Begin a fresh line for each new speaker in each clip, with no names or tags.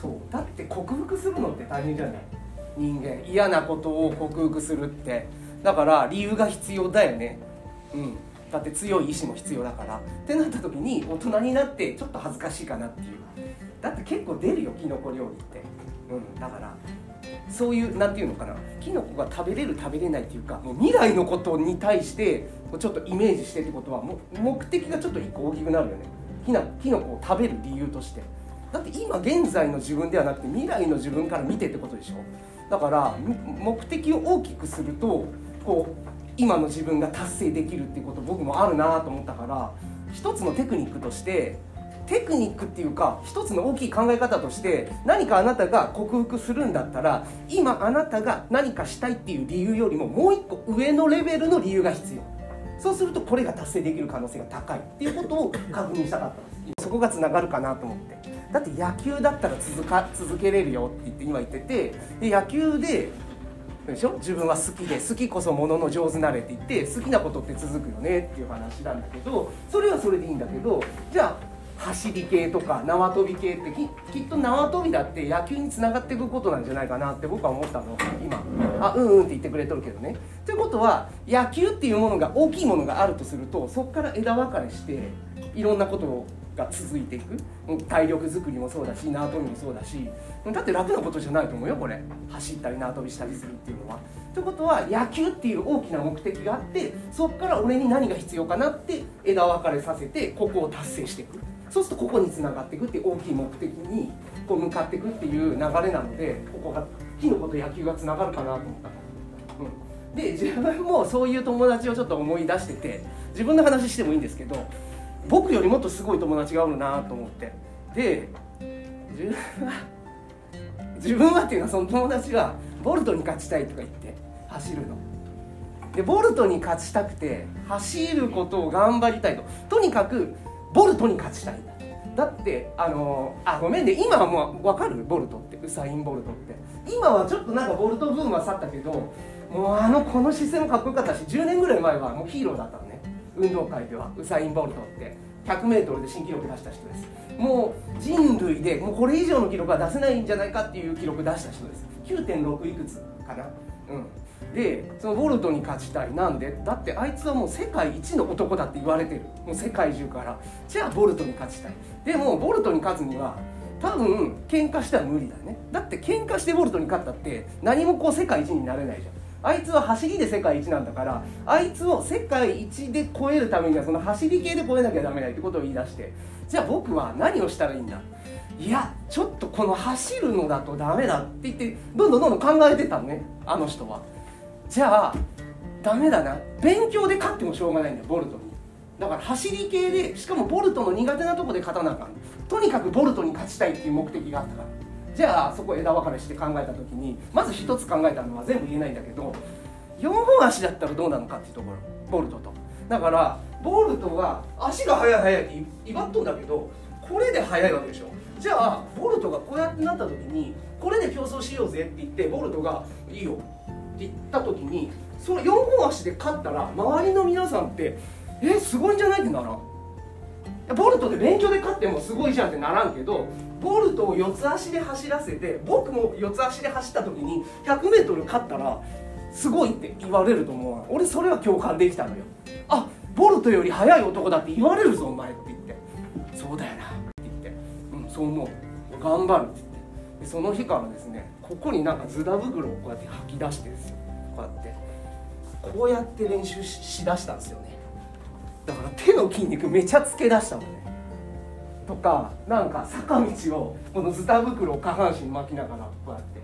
そう。だって克服するのって大変じゃない？人間。嫌なことを克服するって。だから理由が必要だよね。うん。だって強い意志も必要だから。ってなった時に大人になってちょっと恥ずかしいかなっていう。だって結構出るよキノコ料理って。うん。だからそういうなんていうのかな。キノコが食べれる食べれないっていうかもう未来のことに対してちょっとイメージしてってことは目的がちょっと一個大きくなるよね。キノキノコを食べる理由として。だって今現在の自分ではなくて未来の自分から見てってことでしょ？だから目的を大きくするとこう今の自分が達成できるっていうこと僕もあるなと思ったから一つのテクニックとしてテクニックっていうか一つの大きい考え方として何かあなたが克服するんだったら今あなたが何かしたいっていう理由よりももう一個上のレベルの理由が必要。そうするとこれが達成できる可能性が高いっていうことを確認したかった。んですそこがつながるかなと思って。だって野球だったら続か続けれるよって言って今言っててで野球ででしょ？自分は好きで好きこそものの上手なれって言って好きなことって続くよねっていう話なんだけどそれはそれでいいんだけどじゃあ走り系とか縄跳び系ってきっと縄跳びだって野球につながっていくことなんじゃないかなって僕は思ったの。今。あうんうんって言ってくれとるけどね。いうことは野球っていうものが大きいものがあるとするとそこから枝分かれしていろんなことが続いていく体力作りもそうだし縄跳びもそうだしだって楽なことじゃないと思うよこれ走ったり縄跳びしたりするっていうのは。ということは野球っていう大きな目的があってそこから俺に何が必要かなって枝分かれさせてここを達成していく。そうするとここにつながっていくって大きい目的にこう向かっていくっていう流れなのでここがキノコと野球がつながるかなと思った。うん、で自分もそういう友達をちょっと思い出してて自分の話してもいいんですけど僕よりもっとすごい友達がおるなと思って。で自分は自分はっていうのはその友達がボルトに勝ちたいとか言って走るの。でボルトに勝ちたくて走ることを頑張りたいと。とにかくボルトに勝ちたい。んだだってあのあごめんね今はもう分かる？ボルトって。ウサイン・ボルトって。今はちょっとなんかボルトブームは去ったけどもうあのこの姿勢もかっこよかったし10年ぐらい前はもうヒーローだったのね。運動会では。ウサイン・ボルトって。100m で新記録出した人です。もう人類でもうこれ以上の記録は出せないんじゃないかっていう記録出した人です。9.6いくつかな？うん。でそのボルトに勝ちたいなんでだってあいつはもう世界一の男だって言われてる。もう世界中から。じゃあボルトに勝ちたい。でもボルトに勝つには多分喧嘩しては無理だよね。だって喧嘩してボルトに勝ったって何もこう世界一になれないじゃん。あいつは走りで世界一なんだからあいつを世界一で超えるためにはその走り系で超えなきゃダメないってことを言い出して。じゃあ僕は何をしたらいいんだ？いやちょっとこの走るのだとダメだって言ってどんどんどんどん考えてたのねあの人は。じゃあダメだな勉強で勝ってもしょうがないんだよボルトにだから走り系でしかもボルトの苦手なとこで勝たなあかん。とにかくボルトに勝ちたいっていう目的があったから。じゃあそこ枝分かれして考えた時にまず一つ考えたのは全部言えないんだけど4本足だったらどうなのかっていうところボルトと。だからボルトが足が速い速いって威張っとんだけどこれで速いわけでしょ。じゃあボルトがこうやってなった時にこれで競争しようぜって言ってボルトが「いいよ」って言った時にその4本足で勝ったら周りの皆さんって「えすごいんじゃない?」ってならんボルトで勉強で勝ってもすごいじゃんってならんけどボルトを四つ足で走らせて僕も四つ足で走った時に 100m 勝ったらすごいって言われると思う俺それは共感できたのよあボルトより速い男だって言われるぞお前って言ってそうだよなって言って。うんそう思う。頑張るって。でその日からですねここになんかズダ袋をこうやって吐き出してですよ。こうやって。こうやって練習しだしたんですよね。だから手の筋肉めちゃつけ出したもんね。とかなんか坂道をこのズタ袋を下半身巻きながらこうやって。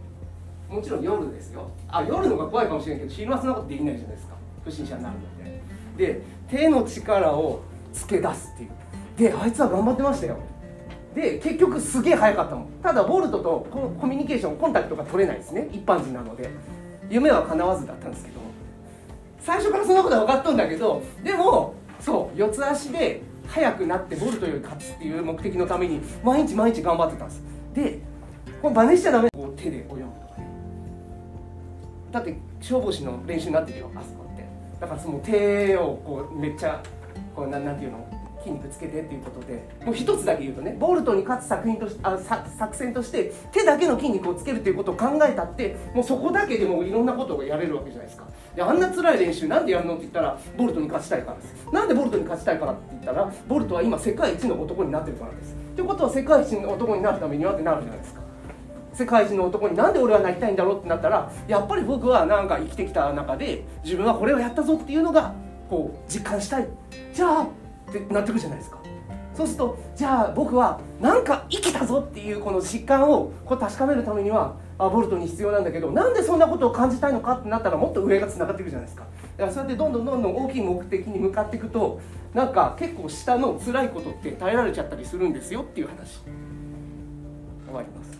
もちろん夜ですよ。あ夜のが怖いかもしれないけど昼間そんなことできないじゃないですか。不審者になるので。で手の力をつけ出すっていう。であいつは頑張ってましたよ。で結局すげえ速かったもん。ただボルトとコミュニケーションコンタクトが取れないですね。一般人なので。夢は叶わずだったんですけど最初からそんなことは分かっとんだけどでもそう四つ足で速くなってボルトより勝つっていう目的のために毎日毎日頑張ってたんです。でこれ真似しちゃダメ。こう手で泳ぐとかね。だって消防士の練習になってるよあそこって。だからその手をこうめっちゃこうななんていうの？筋肉つけてっていうことでもう一つだけ言うとねボルトに勝つ作品としあ作戦として手だけの筋肉をつけるっていうことを考えたってもうそこだけでもいろんなことがやれるわけじゃないですか。であんな辛い練習なんでやるのって言ったらボルトに勝ちたいからです。なんでボルトに勝ちたいからって言ったらボルトは今世界一の男になってるからです。ってことは世界一の男になるためにはってなるじゃないですか。世界一の男になんで俺はなりたいんだろうってなったらやっぱり僕はなんか生きてきた中で自分はこれをやったぞっていうのがこう実感したい。じゃあってなってくるじゃないですか。そうするとじゃあ僕はなんか生きたぞっていうこの実感をこう確かめるためにはあボルトに必要なんだけどなんでそんなことを感じたいのかってなったらもっと上がつながっていくじゃないですか。だからそうやってどんどんどんどん大きい目的に向かっていくとなんか結構下の辛いことって耐えられちゃったりするんですよっていう話。終わります。